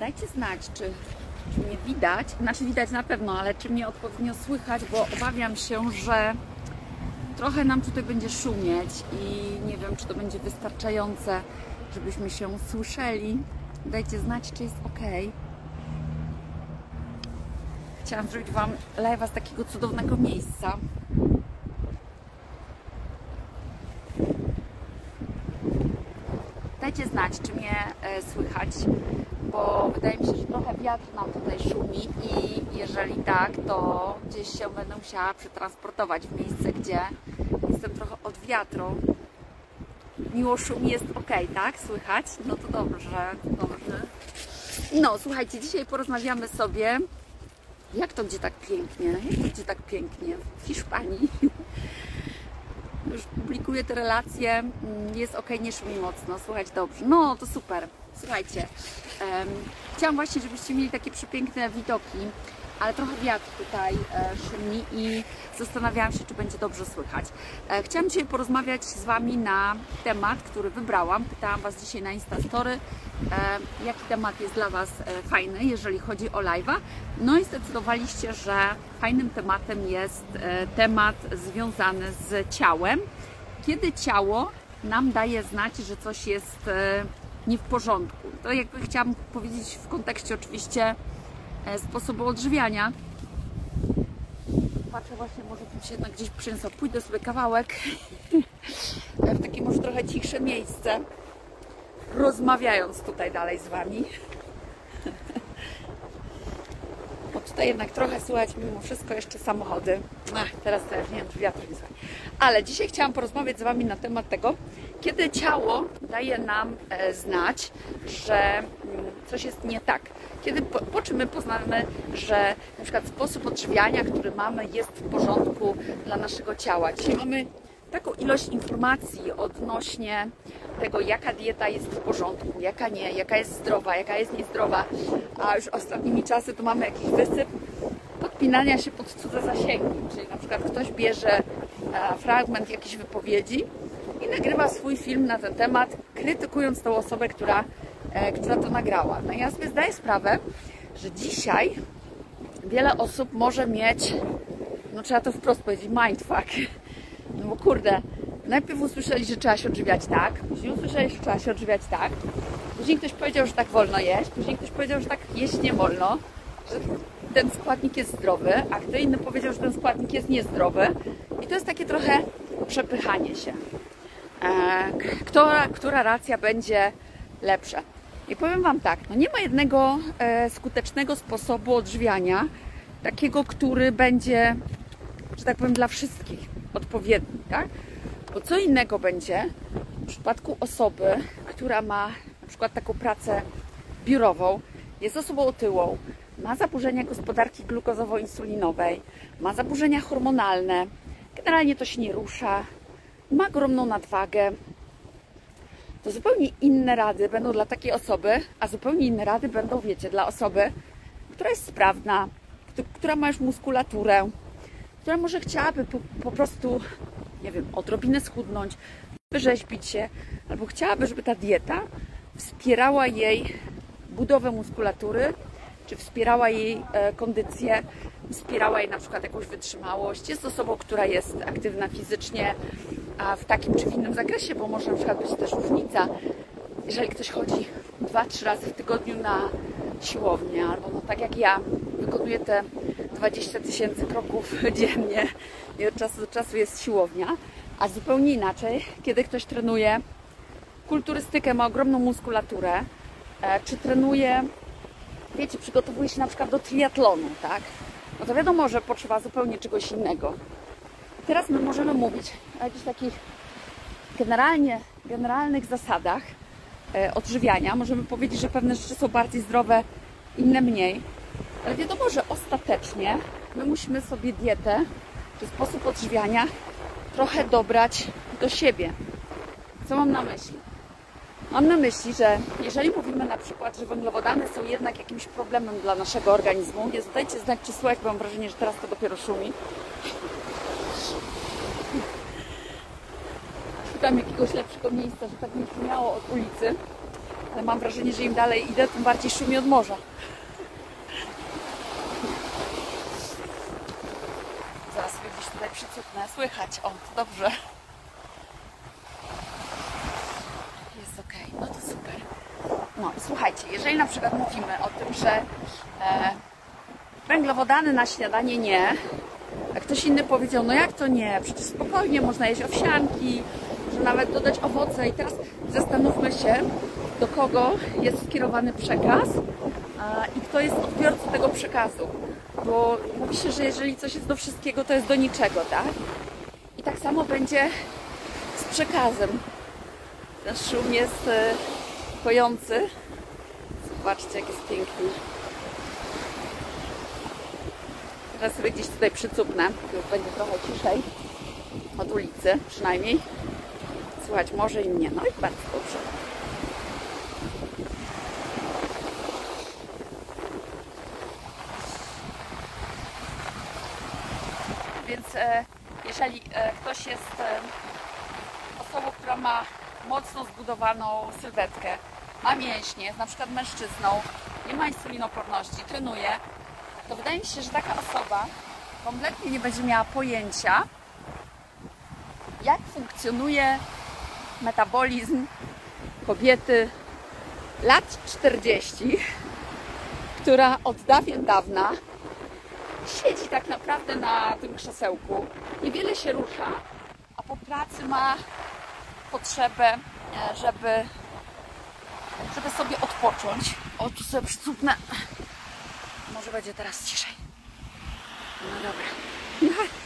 dajcie znać, czy, czy mnie widać, znaczy widać na pewno, ale czy mnie odpowiednio słychać, bo obawiam się, że trochę nam tutaj będzie szumieć i nie wiem, czy to będzie wystarczające, żebyśmy się słyszeli. Dajcie znać, czy jest ok. Chciałam zrobić Wam live'a z takiego cudownego miejsca. Dajcie znać, czy mnie e, słychać, bo wydaje mi się, że trochę wiatr nam tutaj szumi i jeżeli tak, to gdzieś się będę musiała przetransportować w miejsce, gdzie jestem trochę od wiatru. Miło szumi jest ok, tak? Słychać? No to dobrze, dobrze. No, słuchajcie, dzisiaj porozmawiamy sobie, jak to gdzie tak pięknie, jak to gdzie tak pięknie w Hiszpanii. Już publikuję te relacje, mm, jest ok, nie szumi mocno, słuchać dobrze. No, to super. Słuchajcie, em, chciałam właśnie, żebyście mieli takie przepiękne widoki, ale trochę wiatr tutaj e, szumi i zastanawiałam się, czy będzie dobrze słychać. E, chciałam dzisiaj porozmawiać z Wami na temat, który wybrałam. Pytałam Was dzisiaj na Instastory, e, jaki temat jest dla Was e, fajny, jeżeli chodzi o live'a. No i zdecydowaliście, że fajnym tematem jest e, temat związany z ciałem. Kiedy ciało nam daje znać, że coś jest e, nie w porządku. To jakby chciałam powiedzieć w kontekście oczywiście e, sposobu odżywiania. Patrzę właśnie, może tu się jednak gdzieś przyniosła. Pójdę sobie kawałek w takie może trochę cichsze miejsce, rozmawiając tutaj dalej z Wami. Bo tutaj jednak trochę słychać mimo wszystko jeszcze samochody. Ach, teraz już nie wiem, czy wiatr nie. Ale dzisiaj chciałam porozmawiać z Wami na temat tego, kiedy ciało daje nam e, znać, że mm, coś jest nie tak. Kiedy, po, po czym my poznamy, że na przykład sposób odżywiania, który mamy, jest w porządku dla naszego ciała. Dzisiaj mamy taką ilość informacji odnośnie tego, jaka dieta jest w porządku, jaka nie, jaka jest zdrowa, jaka jest niezdrowa, a już ostatnimi czasy to mamy jakiś wysyp podpinania się pod cudze zasięgi, czyli na przykład ktoś bierze e, fragment jakiejś wypowiedzi i nagrywa swój film na ten temat, krytykując tą osobę, która, e, która to nagrała. No ja sobie zdaję sprawę, że dzisiaj wiele osób może mieć, no trzeba to wprost powiedzieć, mindfuck. No bo kurde, najpierw usłyszeli, że trzeba się odżywiać tak, później usłyszeli, że trzeba się odżywiać tak, później ktoś powiedział, że tak wolno jeść, później ktoś powiedział, że tak jeść nie wolno, że ten składnik jest zdrowy, a kto inny powiedział, że ten składnik jest niezdrowy. I to jest takie trochę przepychanie się. E, która, która racja będzie lepsza? I powiem Wam tak, no nie ma jednego e, skutecznego sposobu odżywiania, takiego, który będzie, że tak powiem, dla wszystkich odpowiedni, tak? Bo co innego będzie w przypadku osoby, która ma na przykład taką pracę biurową, jest osobą otyłą, ma zaburzenia gospodarki glukozowo-insulinowej, ma zaburzenia hormonalne, generalnie to się nie rusza, ma ogromną nadwagę, to zupełnie inne rady będą dla takiej osoby, a zupełnie inne rady będą, wiecie, dla osoby, która jest sprawna, która ma już muskulaturę, która może chciałaby po, po prostu, nie wiem, odrobinę schudnąć, wyrzeźbić się, albo chciałaby, żeby ta dieta wspierała jej budowę muskulatury, czy wspierała jej e, kondycję, wspierała jej na przykład jakąś wytrzymałość. Jest osobą, która jest aktywna fizycznie, a w takim czy w innym zakresie, bo może na przykład być też różnica, jeżeli ktoś chodzi 2-3 razy w tygodniu na siłownię, albo no tak jak ja, wykonuję te 20 tysięcy kroków dziennie i od czasu do czasu jest siłownia, a zupełnie inaczej, kiedy ktoś trenuje kulturystykę, ma ogromną muskulaturę, e, czy trenuje, wiecie, przygotowuje się na przykład do triatlonu, tak? No to wiadomo, że potrzeba zupełnie czegoś innego. Teraz my możemy mówić o jakichś takich generalnie, generalnych zasadach e, odżywiania. Możemy powiedzieć, że pewne rzeczy są bardziej zdrowe, inne mniej. Ale wiadomo, że ostatecznie my musimy sobie dietę czy sposób odżywiania trochę dobrać do siebie. Co mam na myśli? Mam na myśli, że jeżeli mówimy na przykład, że węglowodany są jednak jakimś problemem dla naszego organizmu, nie zadajcie znać, czy słychać, bo mam wrażenie, że teraz to dopiero szumi. Szukam jakiegoś lepszego miejsca, że tak nie szumiało od ulicy. Ale mam wrażenie, że im dalej idę, tym bardziej szumi od morza. Zaraz sobie gdzieś tutaj przycupnę. Słychać. O, to dobrze. Jest ok. No to super. No słuchajcie, jeżeli na przykład mówimy o tym, że e, węglowodany na śniadanie nie, a ktoś inny powiedział, no jak to nie, przecież spokojnie można jeść owsianki, że nawet dodać owoce i teraz zastanówmy się, do kogo jest skierowany przekaz i kto jest odbiorcą tego przekazu. Bo mówi się, że jeżeli coś jest do wszystkiego, to jest do niczego, tak? I tak samo będzie z przekazem. Ten szum jest e, kojący. Zobaczcie, jak jest piękny. Teraz sobie gdzieś tutaj przycupnę. Już będzie trochę ciszej od ulicy, przynajmniej. Może i mnie. No i bardzo dobrze. Więc e, jeżeli e, ktoś jest e, osobą, która ma mocno zbudowaną sylwetkę, ma mięśnie, jest na przykład mężczyzną, nie ma insulinoporności, trenuje, to wydaje mi się, że taka osoba kompletnie nie będzie miała pojęcia, jak funkcjonuje metabolizm kobiety lat 40, która od dawien dawna siedzi tak naprawdę na tym krzesełku, niewiele się rusza, a po pracy ma potrzebę, e, żeby, żeby sobie odpocząć. O, tu sobie przycupnę. Może będzie teraz ciszej. No dobra.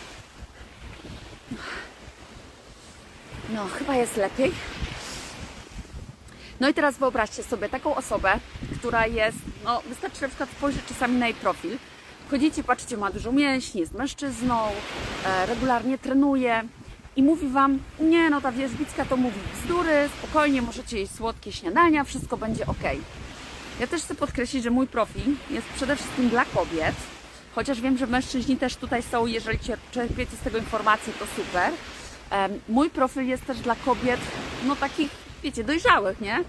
No, chyba jest lepiej. No i teraz wyobraźcie sobie taką osobę, która jest, no wystarczy na przykład spojrzeć czasami na jej profil. Wchodzicie, patrzycie, ma dużo mięśni, jest mężczyzną, e, regularnie trenuje i mówi Wam, nie no ta wierzbicka to mówi bzdury, spokojnie możecie jeść słodkie śniadania, wszystko będzie ok. Ja też chcę podkreślić, że mój profil jest przede wszystkim dla kobiet, chociaż wiem, że mężczyźni też tutaj są, jeżeli czerpiecie z tego informacje, to super. Mój profil jest też dla kobiet, no takich, wiecie, dojrzałych, nie?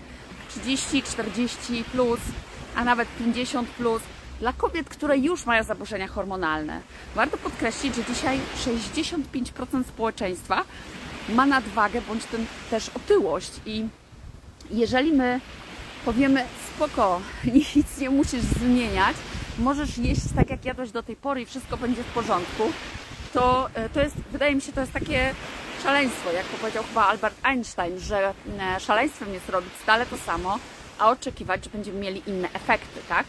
30, 40 plus, a nawet 50 plus. Dla kobiet, które już mają zaburzenia hormonalne. Warto podkreślić, że dzisiaj 65% społeczeństwa ma nadwagę bądź ten, też otyłość i jeżeli my powiemy spoko, nic nie musisz zmieniać, możesz jeść tak jak jadłeś do tej pory i wszystko będzie w porządku, to, e, to jest, wydaje mi się, to jest takie szaleństwo, jak powiedział chyba Albert Einstein, że e, szaleństwem jest robić stale to samo, a oczekiwać, że będziemy mieli inne efekty, tak?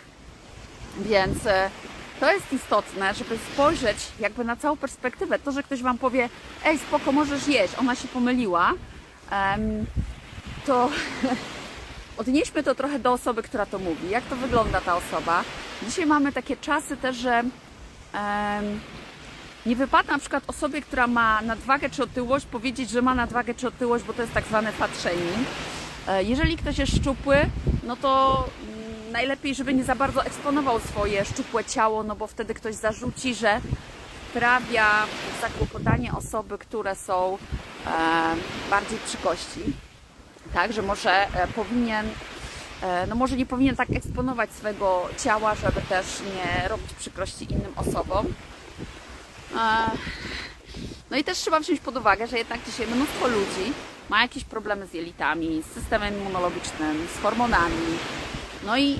Więc e, to jest istotne, żeby spojrzeć jakby na całą perspektywę. To, że ktoś Wam powie, ej spoko, możesz jeść, ona się pomyliła, to odnieśmy to trochę do osoby, która to mówi. Jak to wygląda ta osoba? Dzisiaj mamy takie czasy też, że nie wypada na przykład osobie, która ma nadwagę czy otyłość, powiedzieć, że ma nadwagę czy otyłość, bo to jest tak zwany fat shaming. E, Jeżeli ktoś jest szczupły, no to mm, najlepiej, żeby nie za bardzo eksponował swoje szczupłe ciało, no bo wtedy ktoś zarzuci, że sprawia zakłopotanie osoby, które są e, bardziej przy kości. Tak, że może e, powinien, e, no może nie powinien tak eksponować swojego ciała, żeby też nie robić przykrości innym osobom. No i też trzeba wziąć pod uwagę, że jednak dzisiaj mnóstwo ludzi ma jakieś problemy z jelitami, z systemem immunologicznym, z hormonami. No i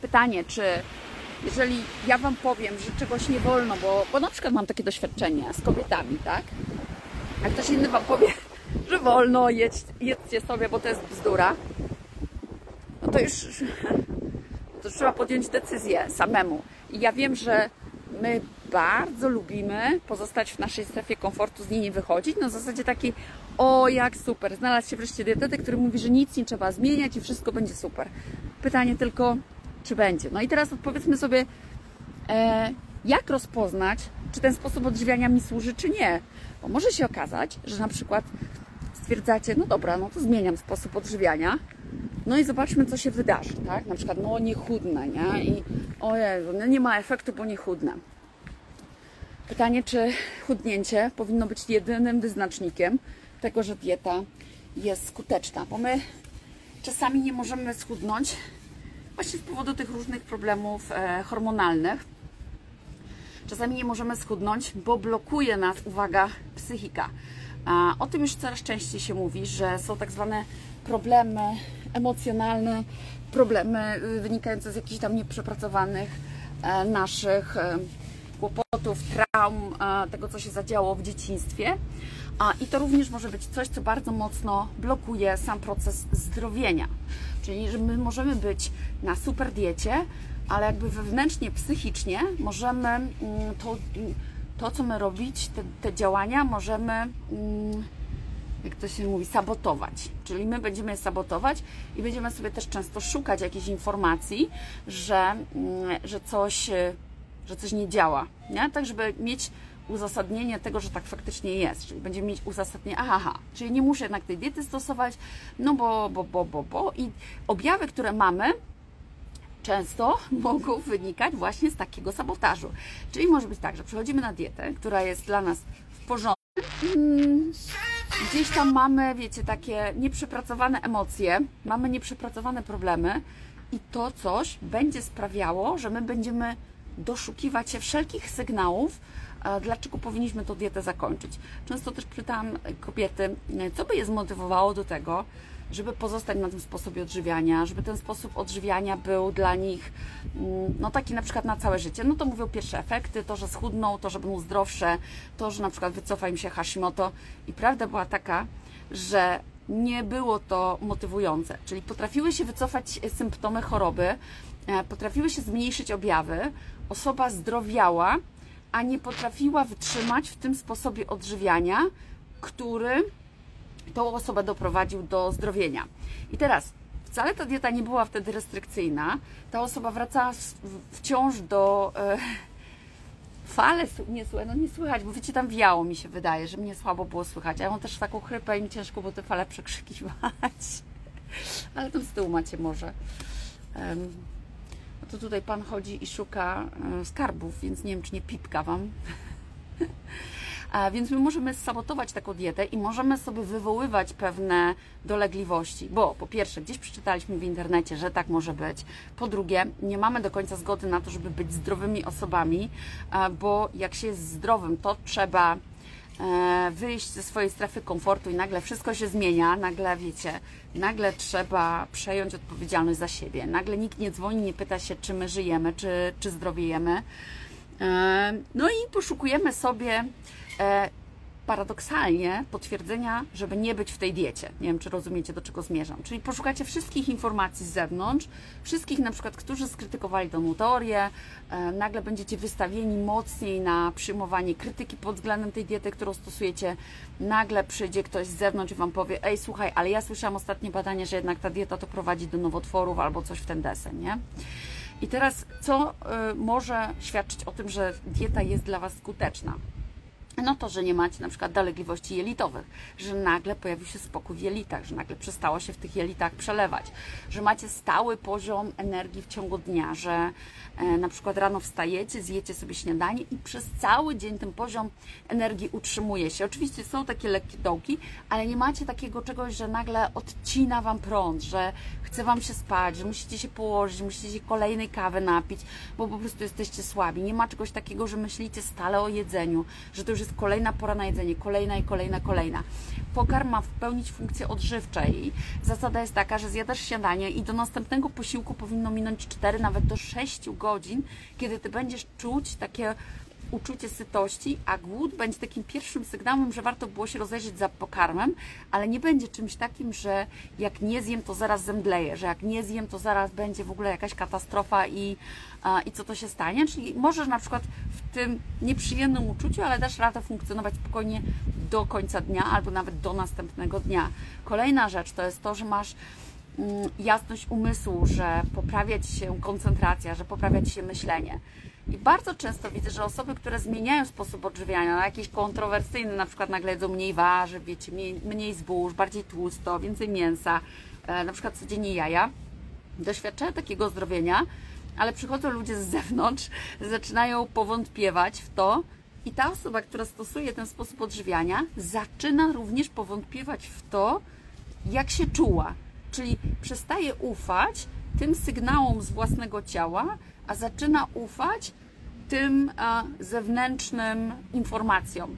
pytanie, czy jeżeli ja Wam powiem, że czegoś nie wolno, bo, bo na przykład mam takie doświadczenie z kobietami, tak? A ktoś inny Wam powie, że wolno, jedź, jedzcie sobie, bo to jest bzdura, no to już to trzeba podjąć decyzję samemu. I ja wiem, że my bardzo lubimy pozostać w naszej strefie komfortu, z niej nie wychodzić. Na zasadzie takiej, o jak super, znalazł się wreszcie dietetyk, który mówi, że nic nie trzeba zmieniać i wszystko będzie super. Pytanie tylko, czy będzie. No i teraz odpowiedzmy sobie, e, jak rozpoznać, czy ten sposób odżywiania mi służy, czy nie. Bo może się okazać, że na przykład stwierdzacie, no dobra, no to zmieniam sposób odżywiania, no i zobaczmy, co się wydarzy, tak? Na przykład, no nie chudnę, nie? I o Jezu, no nie ma efektu, bo nie chudnę. Pytanie, czy chudnięcie powinno być jedynym wyznacznikiem tego, że dieta jest skuteczna, bo my czasami nie możemy schudnąć właśnie z powodu tych różnych problemów e, hormonalnych. Czasami nie możemy schudnąć, bo blokuje nas, uwaga, psychika. A, o tym już coraz częściej się mówi, że są tak zwane problemy emocjonalne, problemy y, wynikające z jakichś tam nieprzepracowanych e, naszych e, kłopotów, traum, tego co się zadziało w dzieciństwie. I to również może być coś, co bardzo mocno blokuje sam proces zdrowienia. Czyli, że my możemy być na super diecie, ale jakby wewnętrznie, psychicznie możemy mm, to, to co my robić, te, te działania możemy, mm, jak to się mówi, sabotować. Czyli my będziemy je sabotować i będziemy sobie też często szukać jakichś informacji, że, mm, że, coś, że coś nie działa. Nie? Tak, żeby mieć uzasadnienie tego, że tak faktycznie jest, czyli będziemy mieć uzasadnienie, aha, aha, czyli nie muszę jednak tej diety stosować, no bo, bo, bo, bo, bo i objawy, które mamy, często mogą wynikać właśnie z takiego sabotażu. Czyli może być tak, że przechodzimy na dietę, która jest dla nas w porządku, mm, gdzieś tam mamy, wiecie, takie nieprzepracowane emocje, mamy nieprzepracowane problemy i to coś będzie sprawiało, że my będziemy doszukiwać się wszelkich sygnałów, dlaczego powinniśmy tę dietę zakończyć. Często też pytam kobiety, co by je zmotywowało do tego, żeby pozostać na tym sposobie odżywiania, żeby ten sposób odżywiania był dla nich mm, no taki na przykład na całe życie. No to mówią pierwsze efekty, to, że schudną, to, że będą zdrowsze, to, że na przykład wycofa im się Hashimoto. I prawda była taka, że nie było to motywujące, czyli potrafiły się wycofać symptomy choroby, e, potrafiły się zmniejszyć objawy, osoba zdrowiała, a nie potrafiła wytrzymać w tym sposobie odżywiania, który tą osobę doprowadził do zdrowienia. I teraz wcale ta dieta nie była wtedy restrykcyjna. Ta osoba wracała wciąż do e, fale, nie, no nie słychać, bo wiecie, tam wiało mi się wydaje, że mnie słabo było słychać. Ja mam też taką chrypę i mi ciężko było te fale przekrzykiwać. Ale tam z tyłu macie może. To tutaj Pan chodzi i szuka e, skarbów, więc nie wiem, czy nie pipka Wam. Więc my możemy sabotować taką dietę i możemy sobie wywoływać pewne dolegliwości, bo po pierwsze, gdzieś przeczytaliśmy w internecie, że tak może być. Po drugie, nie mamy do końca zgody na to, żeby być zdrowymi osobami, bo jak się jest zdrowym, to trzeba wyjść ze swojej strefy komfortu i nagle wszystko się zmienia, nagle wiecie, nagle trzeba przejąć odpowiedzialność za siebie, nagle nikt nie dzwoni, nie pyta się, czy my żyjemy, czy, czy zdrowiejemy. E, no i poszukujemy sobie e, paradoksalnie potwierdzenia, żeby nie być w tej diecie. Nie wiem, czy rozumiecie, do czego zmierzam. Czyli poszukacie wszystkich informacji z zewnątrz, wszystkich na przykład, którzy skrytykowali tą teorię, e, nagle będziecie wystawieni mocniej na przyjmowanie krytyki pod względem tej diety, którą stosujecie. Nagle przyjdzie ktoś z zewnątrz i Wam powie, ej, słuchaj, ale ja słyszałam ostatnie badanie, że jednak ta dieta to prowadzi do nowotworów albo coś w ten desen, nie? I teraz, co y, może świadczyć o tym, że dieta jest dla Was skuteczna? No to, że nie macie na przykład dolegliwości jelitowych, że nagle pojawił się spokój w jelitach, że nagle przestało się w tych jelitach przelewać, że macie stały poziom energii w ciągu dnia, że e, na przykład rano wstajecie, zjecie sobie śniadanie i przez cały dzień ten poziom energii utrzymuje się. Oczywiście są takie lekkie dołki, ale nie macie takiego czegoś, że nagle odcina Wam prąd, że chce Wam się spać, że musicie się położyć, musicie się kolejnej kawy napić, bo po prostu jesteście słabi. Nie ma czegoś takiego, że myślicie stale o jedzeniu, że to już kolejna pora na jedzenie, kolejna i kolejna, kolejna. Pokarm ma pełnić funkcję odżywczej. Zasada jest taka, że zjadasz śniadanie i do następnego posiłku powinno minąć 4, nawet do 6 godzin, kiedy Ty będziesz czuć takie uczucie sytości, a głód będzie takim pierwszym sygnałem, że warto było się rozejrzeć za pokarmem, ale nie będzie czymś takim, że jak nie zjem, to zaraz zemdleję, że jak nie zjem, to zaraz będzie w ogóle jakaś katastrofa i, i co to się stanie. Czyli możesz na przykład w tym nieprzyjemnym uczuciu, ale dasz radę funkcjonować spokojnie do końca dnia albo nawet do następnego dnia. Kolejna rzecz to jest to, że masz mm, jasność umysłu, że poprawia Ci się koncentracja, że poprawia Ci się myślenie. I bardzo często widzę, że osoby, które zmieniają sposób odżywiania na jakiś kontrowersyjny, na przykład nagle jedzą mniej warzyw, wiecie, mniej, mniej zbóż, bardziej tłusto, więcej mięsa, e, na przykład codziennie jaja, doświadczają takiego zdrowienia, ale przychodzą ludzie z zewnątrz, zaczynają powątpiewać w to i ta osoba, która stosuje ten sposób odżywiania, zaczyna również powątpiewać w to, jak się czuła. Czyli przestaje ufać tym sygnałom z własnego ciała, a zaczyna ufać tym a, zewnętrznym informacjom.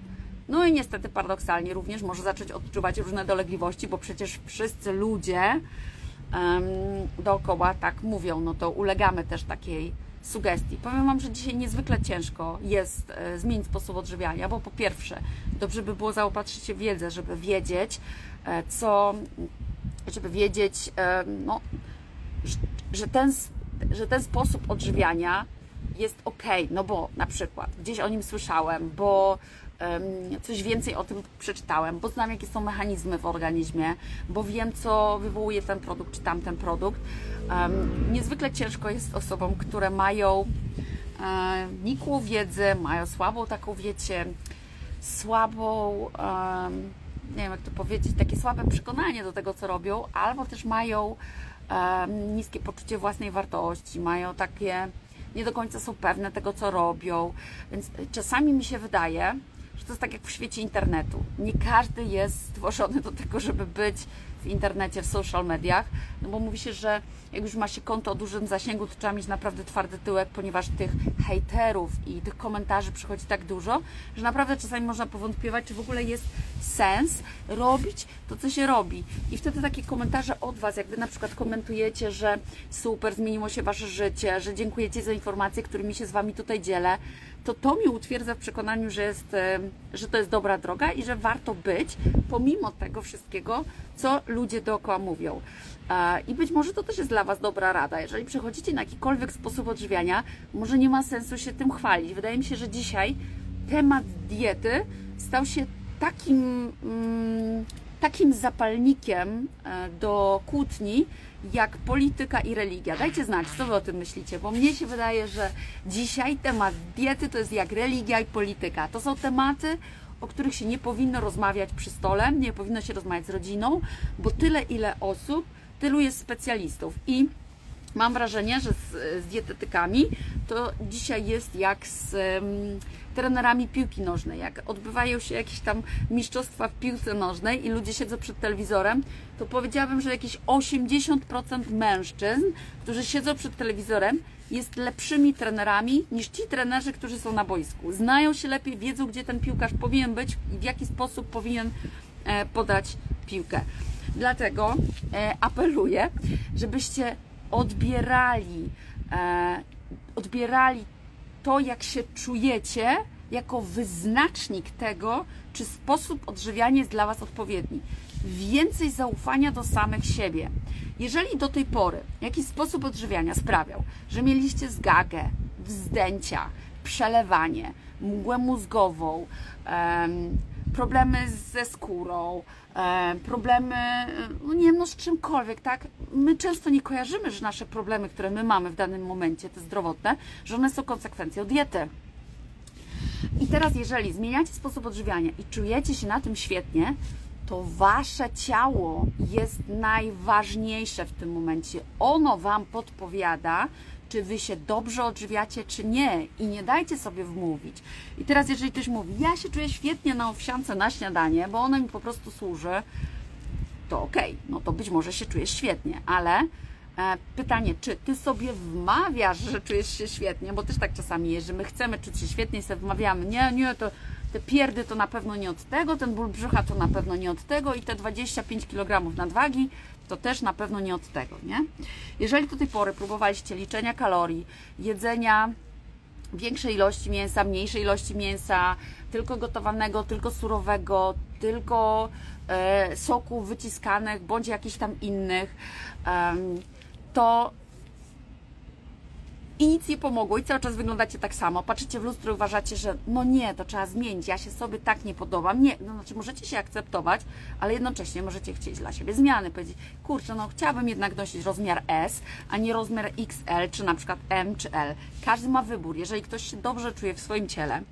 No i niestety paradoksalnie również może zacząć odczuwać różne dolegliwości, bo przecież wszyscy ludzie dookoła tak mówią, no to ulegamy też takiej sugestii. Powiem Wam, że dzisiaj niezwykle ciężko jest e, zmienić sposób odżywiania, bo po pierwsze, dobrze by było zaopatrzyć się w wiedzę, żeby wiedzieć, e, co, żeby wiedzieć, e, no, że ten, że ten sposób odżywiania jest ok, no bo na przykład gdzieś o nim słyszałem, bo coś więcej o tym przeczytałem, bo znam, jakie są mechanizmy w organizmie, bo wiem, co wywołuje ten produkt czy tamten produkt. Niezwykle ciężko jest osobom, które mają e, nikłą wiedzę, mają słabą taką, wiecie, słabą, nie wiem jak to powiedzieć, takie słabe przekonanie do tego, co robią, albo też mają niskie poczucie własnej wartości, mają takie, nie do końca są pewne tego, co robią, więc czasami mi się wydaje, to jest tak jak w świecie internetu. Nie każdy jest stworzony do tego, żeby być w internecie, w social mediach, no bo mówi się, że jak już ma się konto o dużym zasięgu, to trzeba mieć naprawdę twardy tyłek, ponieważ tych hejterów i tych komentarzy przychodzi tak dużo, że naprawdę czasami można powątpiewać, czy w ogóle jest sens robić to, co się robi. I wtedy takie komentarze od Was, jak Wy na przykład komentujecie, że super, zmieniło się Wasze życie, że dziękujecie za informacje, którymi się z Wami tutaj dzielę, to to mi utwierdza w przekonaniu, że, jest, że to jest dobra droga i że warto być pomimo tego wszystkiego, co ludzie dookoła mówią. I być może to też jest dla Was dobra rada. Jeżeli przechodzicie na jakikolwiek sposób odżywiania, może nie ma sensu się tym chwalić. Wydaje mi się, że dzisiaj temat diety stał się takim, mm, takim zapalnikiem e, do kłótni, jak polityka i religia. Dajcie znać, co Wy o tym myślicie, bo mnie się wydaje, że dzisiaj temat diety to jest jak religia i polityka. To są tematy, o których się nie powinno rozmawiać przy stole, nie powinno się rozmawiać z rodziną, bo tyle, ile osób, tylu jest specjalistów. I mam wrażenie, że z, z dietetykami to dzisiaj jest jak z um, trenerami piłki nożnej. Jak odbywają się jakieś tam mistrzostwa w piłce nożnej i ludzie siedzą przed telewizorem, to powiedziałabym, że jakieś 80% mężczyzn, którzy siedzą przed telewizorem, jest lepszymi trenerami niż ci trenerzy, którzy są na boisku. Znają się lepiej, wiedzą, gdzie ten piłkarz powinien być i w jaki sposób powinien e, podać piłkę. Dlatego e, apeluję, żebyście odbierali, e, odbierali to, jak się czujecie, jako wyznacznik tego, czy sposób odżywiania jest dla Was odpowiedni. Więcej zaufania do samych siebie. Jeżeli do tej pory jakiś sposób odżywiania sprawiał, że mieliście zgagę, wzdęcia, przelewanie, mgłę mózgową, problemy ze skórą, problemy, no nie wiem, no z czymkolwiek, tak? My często nie kojarzymy, że nasze problemy, które my mamy w danym momencie, te zdrowotne, że one są konsekwencją diety. I teraz, jeżeli zmieniacie sposób odżywiania i czujecie się na tym świetnie, to wasze ciało jest najważniejsze w tym momencie. Ono wam podpowiada, czy wy się dobrze odżywiacie, czy nie. I nie dajcie sobie wmówić. I teraz, jeżeli ktoś mówi, ja się czuję świetnie na owsiance na śniadanie, bo ona mi po prostu służy, to okej, okay, no to być może się czujesz świetnie, ale e, pytanie, czy ty sobie wmawiasz, że czujesz się świetnie, bo też tak czasami jest, że my chcemy czuć się świetnie i sobie wmawiamy, nie, nie, to te pierdy to na pewno nie od tego, ten ból brzucha to na pewno nie od tego i te 25 kg nadwagi to też na pewno nie od tego, nie? Jeżeli do tej pory próbowaliście liczenia kalorii, jedzenia większej ilości mięsa, mniejszej ilości mięsa, tylko gotowanego, tylko surowego, tylko e, soków wyciskanych bądź jakichś tam innych, e, to i nic nie pomogło i cały czas wyglądacie tak samo. Patrzycie w lustro i uważacie, że no nie, to trzeba zmienić, ja się sobie tak nie podobam. Nie, no znaczy możecie się akceptować, ale jednocześnie możecie chcieć dla siebie zmiany, powiedzieć, kurczę, no chciałabym jednak nosić rozmiar S, a nie rozmiar XL, czy na przykład M czy L. Każdy ma wybór. Jeżeli ktoś się dobrze czuje w swoim ciele,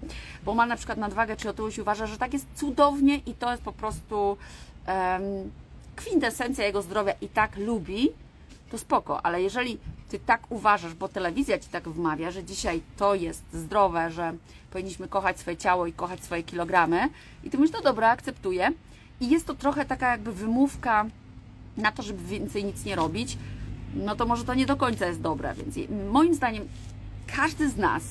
bo ma na przykład nadwagę czy otyłość, uważa, że tak jest cudownie i to jest po prostu um, kwintesencja jego zdrowia i tak lubi, to spoko, ale jeżeli ty tak uważasz, bo telewizja ci tak wmawia, że dzisiaj to jest zdrowe, że powinniśmy kochać swoje ciało i kochać swoje kilogramy, i ty mówisz, no dobra, akceptuję. I jest to trochę taka jakby wymówka na to, żeby więcej nic nie robić, no to może to nie do końca jest dobre. Więc moim zdaniem każdy z nas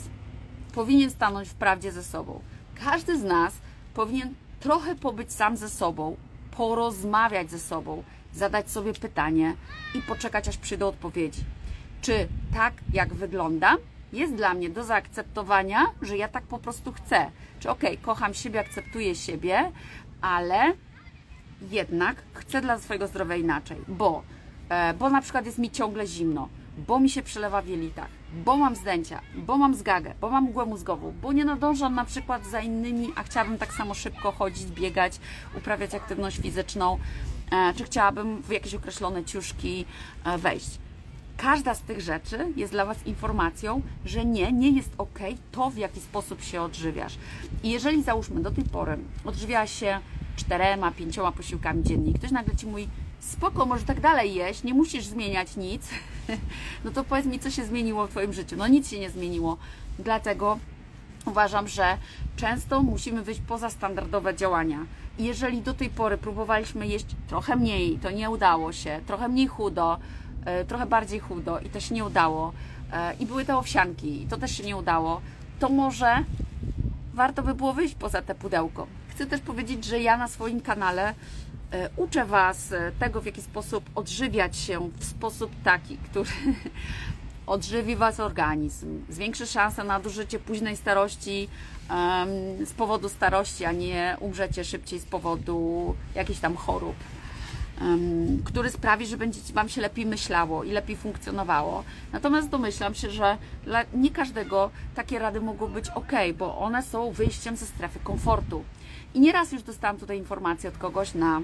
powinien stanąć w prawdzie ze sobą. Każdy z nas powinien trochę pobyć sam ze sobą, porozmawiać ze sobą, zadać sobie pytanie i poczekać, aż przyjdą odpowiedzi. Czy tak, jak wygląda, jest dla mnie do zaakceptowania, że ja tak po prostu chcę. Czy okej, okay, kocham siebie, akceptuję siebie, ale jednak chcę dla swojego zdrowia inaczej, bo, e, bo na przykład jest mi ciągle zimno, bo mi się przelewa w jelitach, bo mam zdjęcia, bo mam zgagę, bo mam mgłę mózgową, bo nie nadążam na przykład za innymi, a chciałabym tak samo szybko chodzić, biegać, uprawiać aktywność fizyczną, e, czy chciałabym w jakieś określone ciuszki e, wejść. Każda z tych rzeczy jest dla Was informacją, że nie, nie jest ok to, w jaki sposób się odżywiasz. I jeżeli załóżmy do tej pory odżywiałaś się czterema, pięcioma posiłkami dziennie, ktoś nagle Ci mówi, spoko, może tak dalej jeść, nie musisz zmieniać nic, no to powiedz mi, co się zmieniło w Twoim życiu. No nic się nie zmieniło. Dlatego uważam, że często musimy wyjść poza standardowe działania. Jeżeli do tej pory próbowaliśmy jeść trochę mniej, to nie udało się, trochę mniej chudo, trochę bardziej chudo i to się nie udało, e, i były te owsianki i to też się nie udało, to może warto by było wyjść poza te pudełko. Chcę też powiedzieć, że ja na swoim kanale E, uczę Was e, tego, w jaki sposób odżywiać się w sposób taki, który odżywi Was organizm, zwiększy szanse na dożycie późnej starości z powodu starości, a nie umrzecie szybciej z powodu jakichś tam chorób, który sprawi, że będzie Wam się lepiej myślało i lepiej funkcjonowało. Natomiast domyślam się, że dla nie każdego takie rady mogą być ok, bo one są wyjściem ze strefy komfortu. I nieraz już dostałam tutaj informację od kogoś na,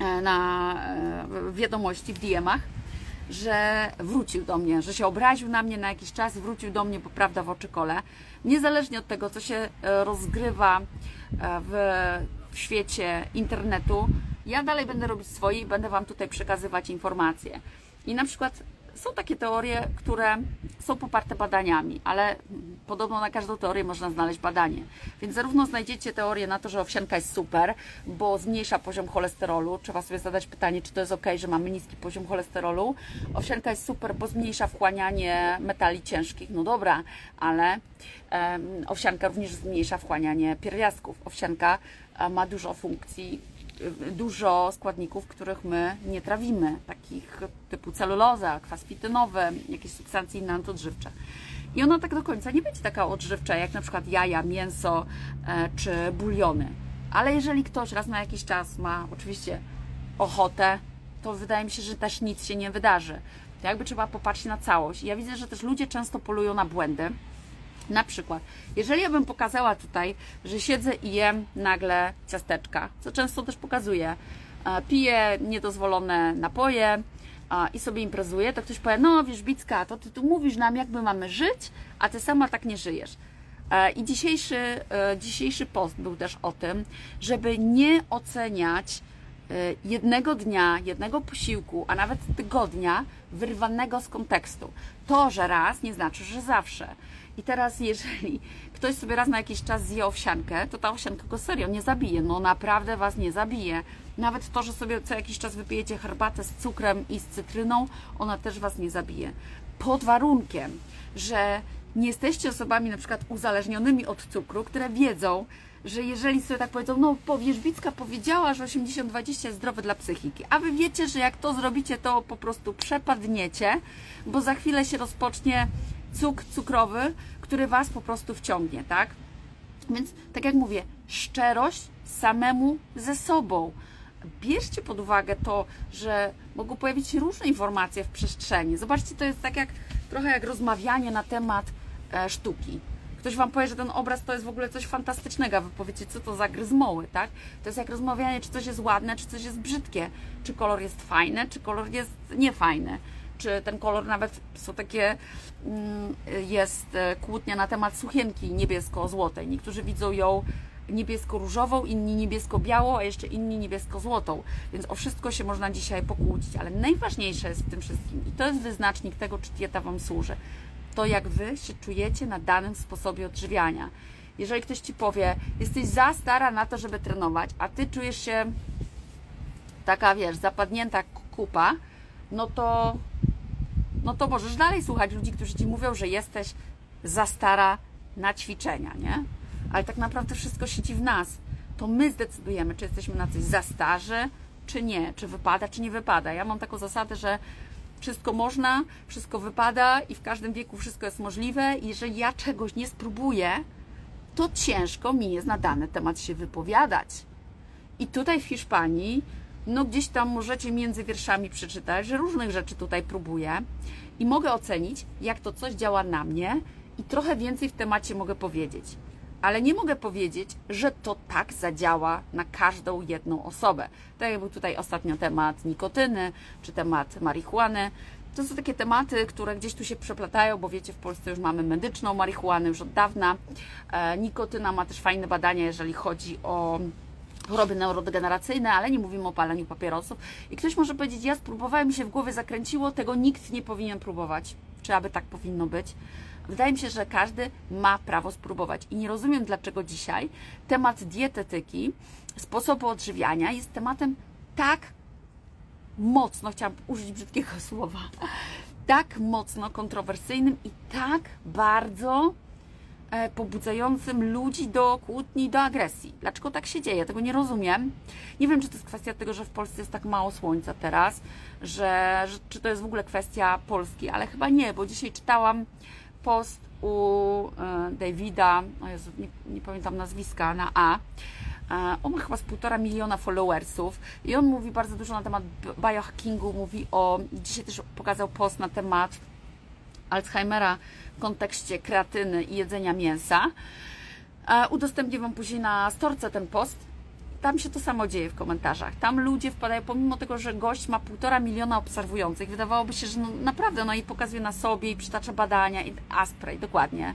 e, na e, wiadomości w DM-ach, że wrócił do mnie, że się obraził na mnie na jakiś czas, wrócił do mnie, bo prawda w oczy kole. Niezależnie od tego, co się e, rozgrywa w, w świecie internetu, ja dalej będę robić swoje i będę Wam tutaj przekazywać informacje. I na przykład są takie teorie, które są poparte badaniami, ale podobno na każdą teorię można znaleźć badanie. Więc zarówno znajdziecie teorię na to, że owsianka jest super, bo zmniejsza poziom cholesterolu. Trzeba sobie zadać pytanie, czy to jest ok, że mamy niski poziom cholesterolu. Owsianka jest super, bo zmniejsza wchłanianie metali ciężkich. No dobra, ale um, owsianka również zmniejsza wchłanianie pierwiastków. Owsianka um, ma dużo funkcji dużo składników, których my nie trawimy, takich typu celuloza, kwas fitynowy, jakieś substancje inne antodżywcze. I ona tak do końca nie będzie taka odżywcza, jak na przykład jaja, mięso e, czy buliony. Ale jeżeli ktoś raz na jakiś czas ma oczywiście ochotę, to wydaje mi się, że też nic się nie wydarzy. To jakby trzeba popatrzeć na całość. Ja widzę, że też ludzie często polują na błędy, na przykład, jeżeli ja bym pokazała tutaj, że siedzę i jem nagle ciasteczka, co często też pokazuję, piję niedozwolone napoje i sobie imprezuję, to ktoś powie, no wiesz Bicka, to ty tu mówisz nam jak my mamy żyć, a ty sama tak nie żyjesz. I dzisiejszy, e, dzisiejszy post był też o tym, żeby nie oceniać e, jednego dnia, jednego posiłku, a nawet tygodnia wyrwanego z kontekstu. To, że raz nie znaczy, że zawsze. I teraz, jeżeli ktoś sobie raz na jakiś czas zje owsiankę, to ta owsianka go serio nie zabije. No naprawdę Was nie zabije. Nawet to, że sobie co jakiś czas wypijecie herbatę z cukrem i z cytryną, ona też Was nie zabije. Pod warunkiem, że nie jesteście osobami na przykład uzależnionymi od cukru, które wiedzą, że jeżeli sobie tak powiedzą, no powierzbicka powiedziała, że 80-20 jest zdrowe dla psychiki, a wy wiecie, że jak to zrobicie, to po prostu przepadniecie, bo za chwilę się rozpocznie cuk cukrowy, który Was po prostu wciągnie, tak? Więc, tak jak mówię, szczerość samemu ze sobą. Bierzcie pod uwagę to, że mogą pojawić się różne informacje w przestrzeni. Zobaczcie, to jest tak jak trochę jak rozmawianie na temat e, sztuki. Ktoś Wam powie, że ten obraz to jest w ogóle coś fantastycznego, a Wy powiecie, co to za gryzmoły, tak? To jest jak rozmawianie, czy coś jest ładne, czy coś jest brzydkie, czy kolor jest fajny, czy kolor jest niefajny czy ten kolor nawet są takie, mm, jest e, kłótnia na temat suchienki niebiesko-złotej. Niektórzy widzą ją niebiesko-różową, inni niebiesko-białą, a jeszcze inni niebiesko-złotą. Więc o wszystko się można dzisiaj pokłócić, ale najważniejsze jest w tym wszystkim i to jest wyznacznik tego, czy dieta Wam służy. To jak Wy się czujecie na danym sposobie odżywiania. Jeżeli ktoś Ci powie, jesteś za stara na to, żeby trenować, a Ty czujesz się taka, wiesz, zapadnięta kupa, no to, no to możesz dalej słuchać ludzi, którzy ci mówią, że jesteś za stara na ćwiczenia, nie? Ale tak naprawdę wszystko siedzi w nas. To my zdecydujemy, czy jesteśmy na coś za starzy, czy nie, czy wypada, czy nie wypada. Ja mam taką zasadę, że wszystko można, wszystko wypada i w każdym wieku wszystko jest możliwe. I jeżeli ja czegoś nie spróbuję, to ciężko mi jest na dany temat się wypowiadać. I tutaj w Hiszpanii, no gdzieś tam możecie między wierszami przeczytać, że różnych rzeczy tutaj próbuję i mogę ocenić, jak to coś działa na mnie i trochę więcej w temacie mogę powiedzieć. Ale nie mogę powiedzieć, że to tak zadziała na każdą jedną osobę. Tak jak był tutaj ostatnio temat nikotyny, czy temat marihuany. To są takie tematy, które gdzieś tu się przeplatają, bo wiecie, w Polsce już mamy medyczną marihuanę już od dawna. E, nikotyna ma też fajne badania, jeżeli chodzi o choroby neurodegeneracyjne, ale nie mówimy o paleniu papierosów. I ktoś może powiedzieć, ja spróbowałem, mi się w głowie zakręciło, tego nikt nie powinien próbować. Czy aby tak powinno być? Wydaje mi się, że każdy ma prawo spróbować. I nie rozumiem, dlaczego dzisiaj temat dietetyki, sposobu odżywiania jest tematem tak mocno, chciałam użyć brzydkiego słowa, tak mocno kontrowersyjnym i tak bardzo pobudzającym ludzi do kłótni, do agresji. Dlaczego tak się dzieje? Tego nie rozumiem. Nie wiem, czy to jest kwestia tego, że w Polsce jest tak mało słońca teraz, że, że czy to jest w ogóle kwestia Polski, ale chyba nie, bo dzisiaj czytałam post u e, Davida, o Jezu, nie, nie pamiętam nazwiska, na A. E, on ma chyba z półtora miliona followersów i on mówi bardzo dużo na temat biohackingu, mówi o, dzisiaj też pokazał post na temat Alzheimera w kontekście kreatyny i jedzenia mięsa. E, udostępnię Wam później na storce ten post tam się to samo dzieje w komentarzach. Tam ludzie wpadają, pomimo tego, że gość ma półtora miliona obserwujących, wydawałoby się, że no, naprawdę no i pokazuje na sobie i przytacza badania. I Asprey, dokładnie.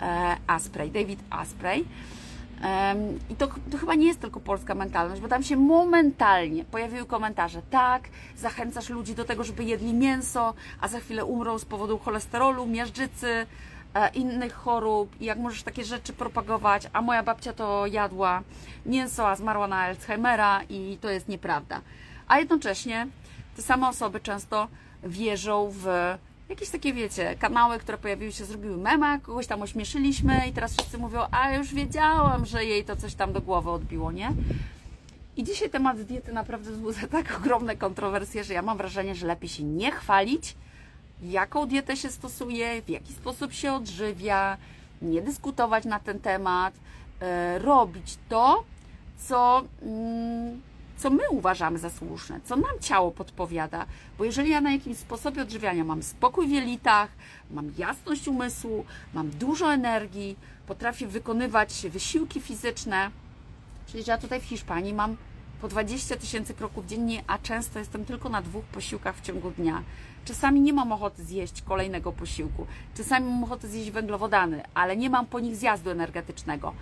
E, Asprey, David Asprey. I to, to, chyba nie jest tylko polska mentalność, bo tam się momentalnie pojawiły komentarze. Tak, zachęcasz ludzi do tego, żeby jedli mięso, a za chwilę umrą z powodu cholesterolu, miażdżycy, E, innych chorób i jak możesz takie rzeczy propagować, a moja babcia to jadła mięso, a zmarła na Alzheimera i to jest nieprawda. A jednocześnie te same osoby często wierzą w jakieś takie, wiecie, kanały, które pojawiły się, zrobiły mema, kogoś tam ośmieszyliśmy i teraz wszyscy mówią, a już wiedziałam, że jej to coś tam do głowy odbiło, nie? I dzisiaj temat diety naprawdę wzbudza tak ogromne kontrowersje, że ja mam wrażenie, że lepiej się nie chwalić, jaką dietę się stosuje, w jaki sposób się odżywia, nie dyskutować na ten temat, e, robić to, co, mm, co my uważamy za słuszne, co nam ciało podpowiada. Bo jeżeli ja na jakimś sposobie odżywiania mam spokój w jelitach, mam jasność umysłu, mam dużo energii, potrafię wykonywać wysiłki fizyczne, czyli ja tutaj w Hiszpanii mam po 20 tysięcy kroków dziennie, a często jestem tylko na dwóch posiłkach w ciągu dnia. Czasami nie mam ochoty zjeść kolejnego posiłku, czasami mam ochotę zjeść węglowodany, ale nie mam po nich zjazdu energetycznego.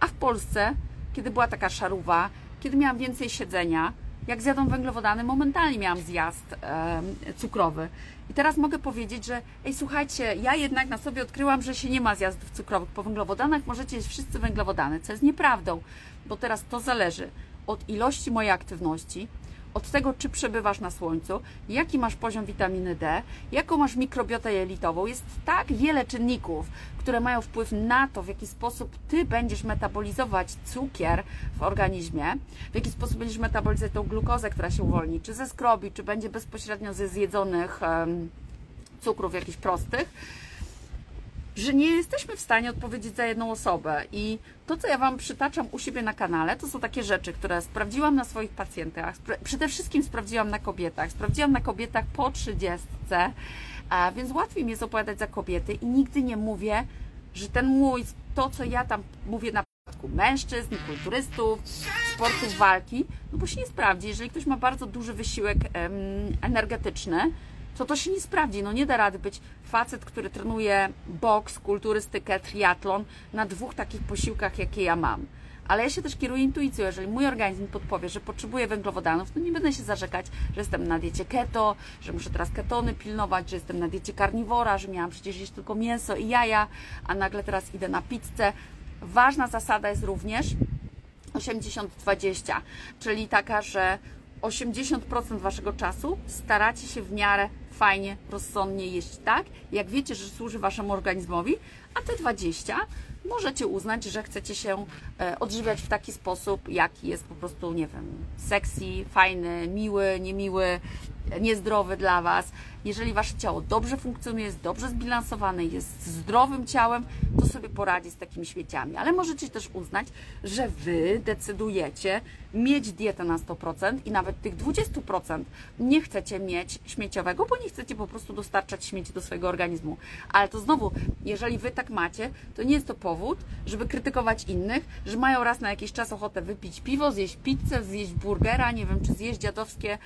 A w Polsce, kiedy była taka szaruwa, kiedy miałam więcej siedzenia, jak zjadłam węglowodany, momentalnie miałam zjazd e, cukrowy. I teraz mogę powiedzieć, że ej, słuchajcie, ja jednak na sobie odkryłam, że się nie ma zjazdów cukrowych. Po węglowodanach możecie jeść wszyscy węglowodany, co jest nieprawdą, bo teraz to zależy od ilości mojej aktywności, od tego, czy przebywasz na słońcu, jaki masz poziom witaminy D, jaką masz mikrobiotę jelitową. Jest tak wiele czynników, które mają wpływ na to, w jaki sposób ty będziesz metabolizować cukier w organizmie, w jaki sposób będziesz metabolizować tą glukozę, która się uwolni, czy ze skrobi, czy będzie bezpośrednio ze zjedzonych cukrów jakichś prostych że nie jesteśmy w stanie odpowiedzieć za jedną osobę. I to, co ja Wam przytaczam u siebie na kanale, to są takie rzeczy, które sprawdziłam na swoich pacjentach, przede wszystkim sprawdziłam na kobietach. Sprawdziłam na kobietach po trzydziestce, a więc łatwiej mi jest opowiadać za kobiety i nigdy nie mówię, że ten mój, to co ja tam mówię na przypadku mężczyzn, kulturystów, sportów walki, no bo się nie sprawdzi. Jeżeli ktoś ma bardzo duży wysiłek energetyczny, to to się nie sprawdzi. No nie da rady być facet, który trenuje boks, kulturystykę, triatlon na dwóch takich posiłkach, jakie ja mam. Ale ja się też kieruję intuicją. Jeżeli mój organizm podpowie, że potrzebuję węglowodanów, to nie będę się zarzekać, że jestem na diecie keto, że muszę teraz ketony pilnować, że jestem na diecie karniwora, że miałam przecież jeść tylko mięso i jaja, a nagle teraz idę na pizzę. Ważna zasada jest również 80-20, czyli taka, że 80% waszego czasu staracie się w miarę fajnie, rozsądnie jeść tak, jak wiecie, że służy waszemu organizmowi, a te 20 możecie uznać, że chcecie się e, odżywiać w taki sposób, jaki jest po prostu, nie wiem, sexy, fajny, miły, niemiły, niezdrowy dla Was. Jeżeli Wasze ciało dobrze funkcjonuje, jest dobrze zbilansowane, jest zdrowym ciałem, to sobie poradzi z takimi śmieciami. Ale możecie też uznać, że Wy decydujecie mieć dietę na 100% i nawet tych 20% nie chcecie mieć śmieciowego, bo nie chcecie po prostu dostarczać śmieci do swojego organizmu. Ale to znowu, jeżeli Wy tak macie, to nie jest to powód, żeby krytykować innych, że mają raz na jakiś czas ochotę wypić piwo, zjeść pizzę, zjeść burgera, nie wiem, czy zjeść dziadowskie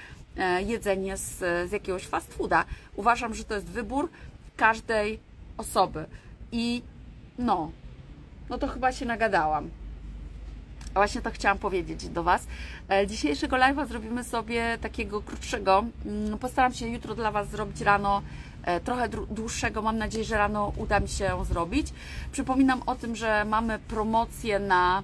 jedzenie z, z jakiegoś fast fooda. Uważam, że to jest wybór każdej osoby. I no, no to chyba się nagadałam. A właśnie to chciałam powiedzieć do Was. E, dzisiejszego live'a zrobimy sobie takiego krótszego. Mm, postaram się jutro dla Was zrobić rano e, trochę dłuższego. Mam nadzieję, że rano uda mi się zrobić. Przypominam o tym, że mamy promocję na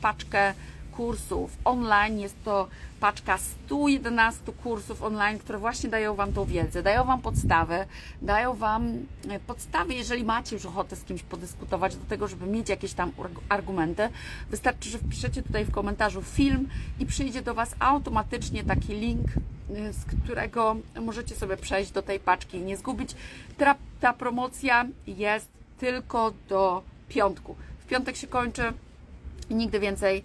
paczkę kursów online. Jest to paczka 111 kursów online, które właśnie dają Wam tą wiedzę, dają Wam podstawy, dają Wam e, podstawy, jeżeli macie już ochotę z kimś podyskutować, do tego, żeby mieć jakieś tam argumenty. Wystarczy, że wpiszecie tutaj w komentarzu film i przyjdzie do Was automatycznie taki link, e, z którego możecie sobie przejść do tej paczki i nie zgubić. Ta, ta promocja jest tylko do piątku. W piątek się kończy nigdy więcej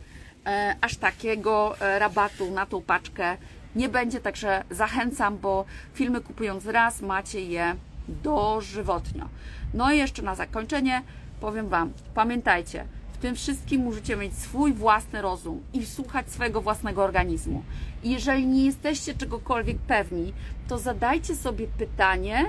aż takiego e, rabatu na tą paczkę nie będzie, także zachęcam, bo filmy kupując raz macie je dożywotnio. No i jeszcze na zakończenie powiem Wam, pamiętajcie, w tym wszystkim musicie mieć swój własny rozum i słuchać swojego własnego organizmu. I jeżeli nie jesteście czegokolwiek pewni, to zadajcie sobie pytanie,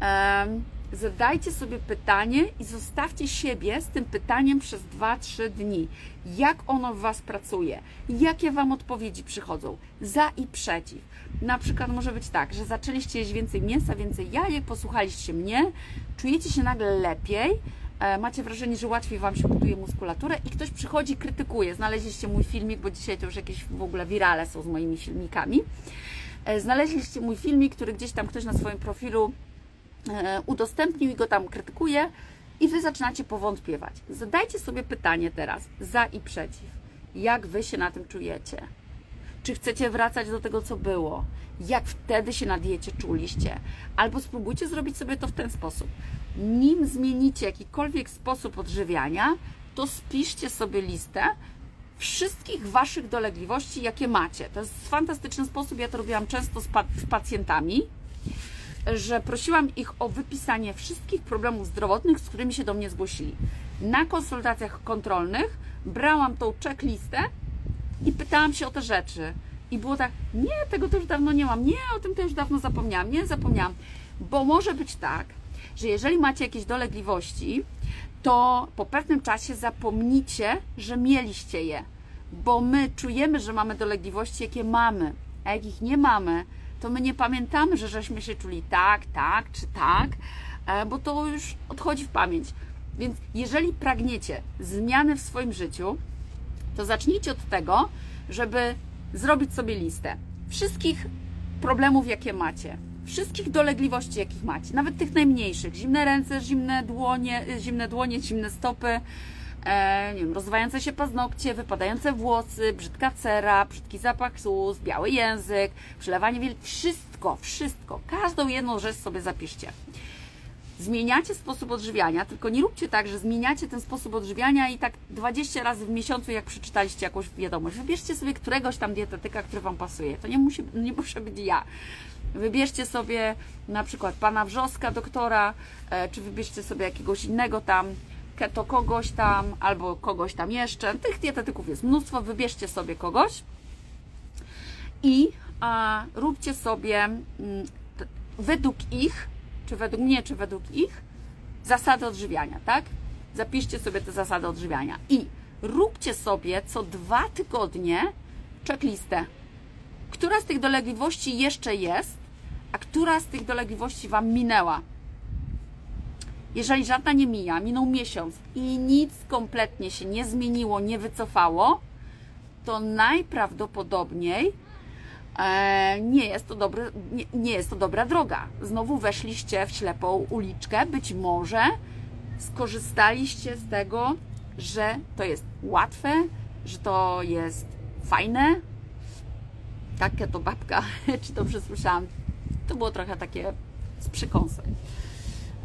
um, zadajcie sobie pytanie i zostawcie siebie z tym pytaniem przez 2-3 dni. Jak ono w Was pracuje? Jakie Wam odpowiedzi przychodzą? Za i przeciw. Na przykład może być tak, że zaczęliście jeść więcej mięsa, więcej jajek, posłuchaliście mnie, czujecie się nagle lepiej, e, macie wrażenie, że łatwiej Wam się buduje muskulaturę i ktoś przychodzi, krytykuje. Znaleźliście mój filmik, bo dzisiaj to już jakieś w ogóle wirale są z moimi filmikami. E, znaleźliście mój filmik, który gdzieś tam ktoś na swoim profilu udostępnił i go tam krytykuje i Wy zaczynacie powątpiewać. Zadajcie sobie pytanie teraz, za i przeciw. Jak Wy się na tym czujecie? Czy chcecie wracać do tego, co było? Jak wtedy się na diecie czuliście? Albo spróbujcie zrobić sobie to w ten sposób. Nim zmienicie jakikolwiek sposób odżywiania, to spiszcie sobie listę wszystkich Waszych dolegliwości, jakie macie. To jest fantastyczny sposób, ja to robiłam często z, pa z pacjentami że prosiłam ich o wypisanie wszystkich problemów zdrowotnych, z którymi się do mnie zgłosili. Na konsultacjach kontrolnych brałam tą checklistę i pytałam się o te rzeczy. I było tak, nie, tego to już dawno nie mam, nie, o tym to już dawno zapomniałam, nie, zapomniałam. Bo może być tak, że jeżeli macie jakieś dolegliwości, to po pewnym czasie zapomnicie, że mieliście je. Bo my czujemy, że mamy dolegliwości, jakie mamy. A jak ich nie mamy, to my nie pamiętamy, że żeśmy się czuli tak, tak czy tak, e, bo to już odchodzi w pamięć. Więc jeżeli pragniecie zmiany w swoim życiu, to zacznijcie od tego, żeby zrobić sobie listę wszystkich problemów, jakie macie, wszystkich dolegliwości, jakich macie, nawet tych najmniejszych, zimne ręce, zimne dłonie, zimne dłonie, zimne stopy, e, nie wiem, rozwijające się paznokcie, wypadające włosy, brzydka cera, brzydki zapach ust, biały język, przelewanie wiel... Wszystko, wszystko, każdą jedną rzecz sobie zapiszcie. Zmieniacie sposób odżywiania, tylko nie róbcie tak, że zmieniacie ten sposób odżywiania i tak 20 razy w miesiącu, jak przeczytaliście jakąś wiadomość. Wybierzcie sobie któregoś tam dietetyka, który Wam pasuje. To nie musi, nie muszę być ja. Wybierzcie sobie na przykład pana Wrzoska, doktora, e, czy wybierzcie sobie jakiegoś innego tam to kogoś tam albo kogoś tam jeszcze. Tych dietetyków jest mnóstwo, wybierzcie sobie kogoś i a, róbcie sobie m, mm, t, według ich, czy według mnie, czy według ich, zasady odżywiania, tak? Zapiszcie sobie te zasady odżywiania i róbcie sobie co dwa tygodnie checklistę. Która z tych dolegliwości jeszcze jest, a która z tych dolegliwości Wam minęła? Jeżeli żadna nie mija, minął miesiąc i nic kompletnie się nie zmieniło, nie wycofało, to najprawdopodobniej E, nie, jest to dobry, nie, nie jest to dobra droga. Znowu weszliście w ślepą uliczkę. Być może skorzystaliście z tego, że to jest łatwe, że to jest fajne. Taka to babka, czy dobrze słyszałam, to było trochę takie z przykąsem.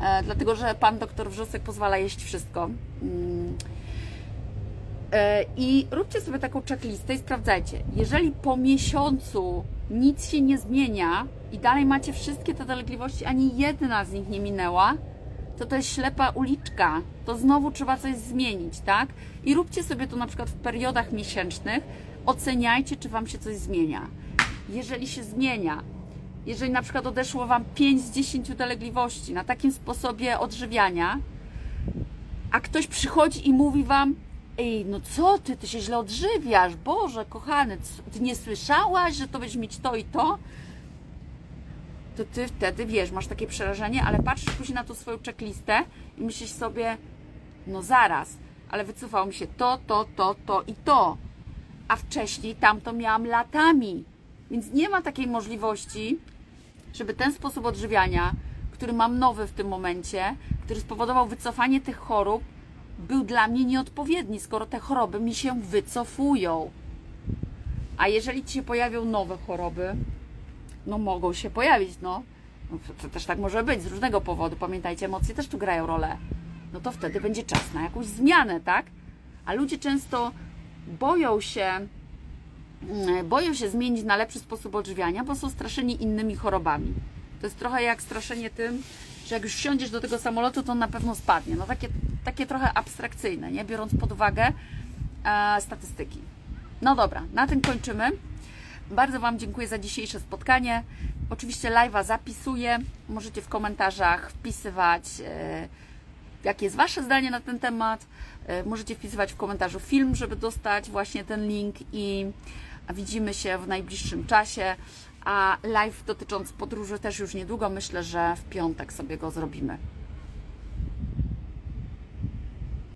E, dlatego, że pan doktor Wrzosek pozwala jeść wszystko. Mm. E, I róbcie sobie taką checklistę i sprawdzajcie. Jeżeli po miesiącu nic się nie zmienia i dalej macie wszystkie te dolegliwości, ani jedna z nich nie minęła, to to jest ślepa uliczka. To znowu trzeba coś zmienić, tak? I róbcie sobie to na przykład w periodach miesięcznych. Oceniajcie, czy Wam się coś zmienia. Jeżeli się zmienia, jeżeli na przykład odeszło Wam 5 z 10 dolegliwości na takim sposobie odżywiania, a ktoś przychodzi i mówi Wam, ej, no co ty, ty się źle odżywiasz, Boże, kochany, ty nie słyszałaś, że to będziesz mieć to i to? To ty wtedy, wiesz, masz takie przerażenie, ale patrzysz później na tą swoją checklistę i myślisz sobie, no zaraz, ale wycofało mi się to, to, to, to i to. A wcześniej tamto miałam latami. Więc nie ma takiej możliwości, żeby ten sposób odżywiania, który mam nowy w tym momencie, który spowodował wycofanie tych chorób, był dla mnie nieodpowiedni, skoro te choroby mi się wycofują. A jeżeli ci się pojawią nowe choroby, no mogą się pojawić, no. to też tak może być z różnego powodu. Pamiętajcie, emocje też tu grają rolę. No to wtedy będzie czas na jakąś zmianę, tak? A ludzie często boją się, boją się zmienić na lepszy sposób odżywiania, bo są straszeni innymi chorobami. To jest trochę jak straszenie tym, że jak już wsiądziesz do tego samolotu, to on na pewno spadnie. No takie, takie trochę abstrakcyjne, nie? Biorąc pod uwagę e, statystyki. No dobra, na tym kończymy. Bardzo Wam dziękuję za dzisiejsze spotkanie. Oczywiście live'a zapisuję. Możecie w komentarzach wpisywać, e, jakie jest Wasze zdanie na ten temat. E, możecie wpisywać w komentarzu film, żeby dostać właśnie ten link i widzimy się w najbliższym czasie. A live dotyczący podróży też już niedługo, myślę, że w piątek sobie go zrobimy.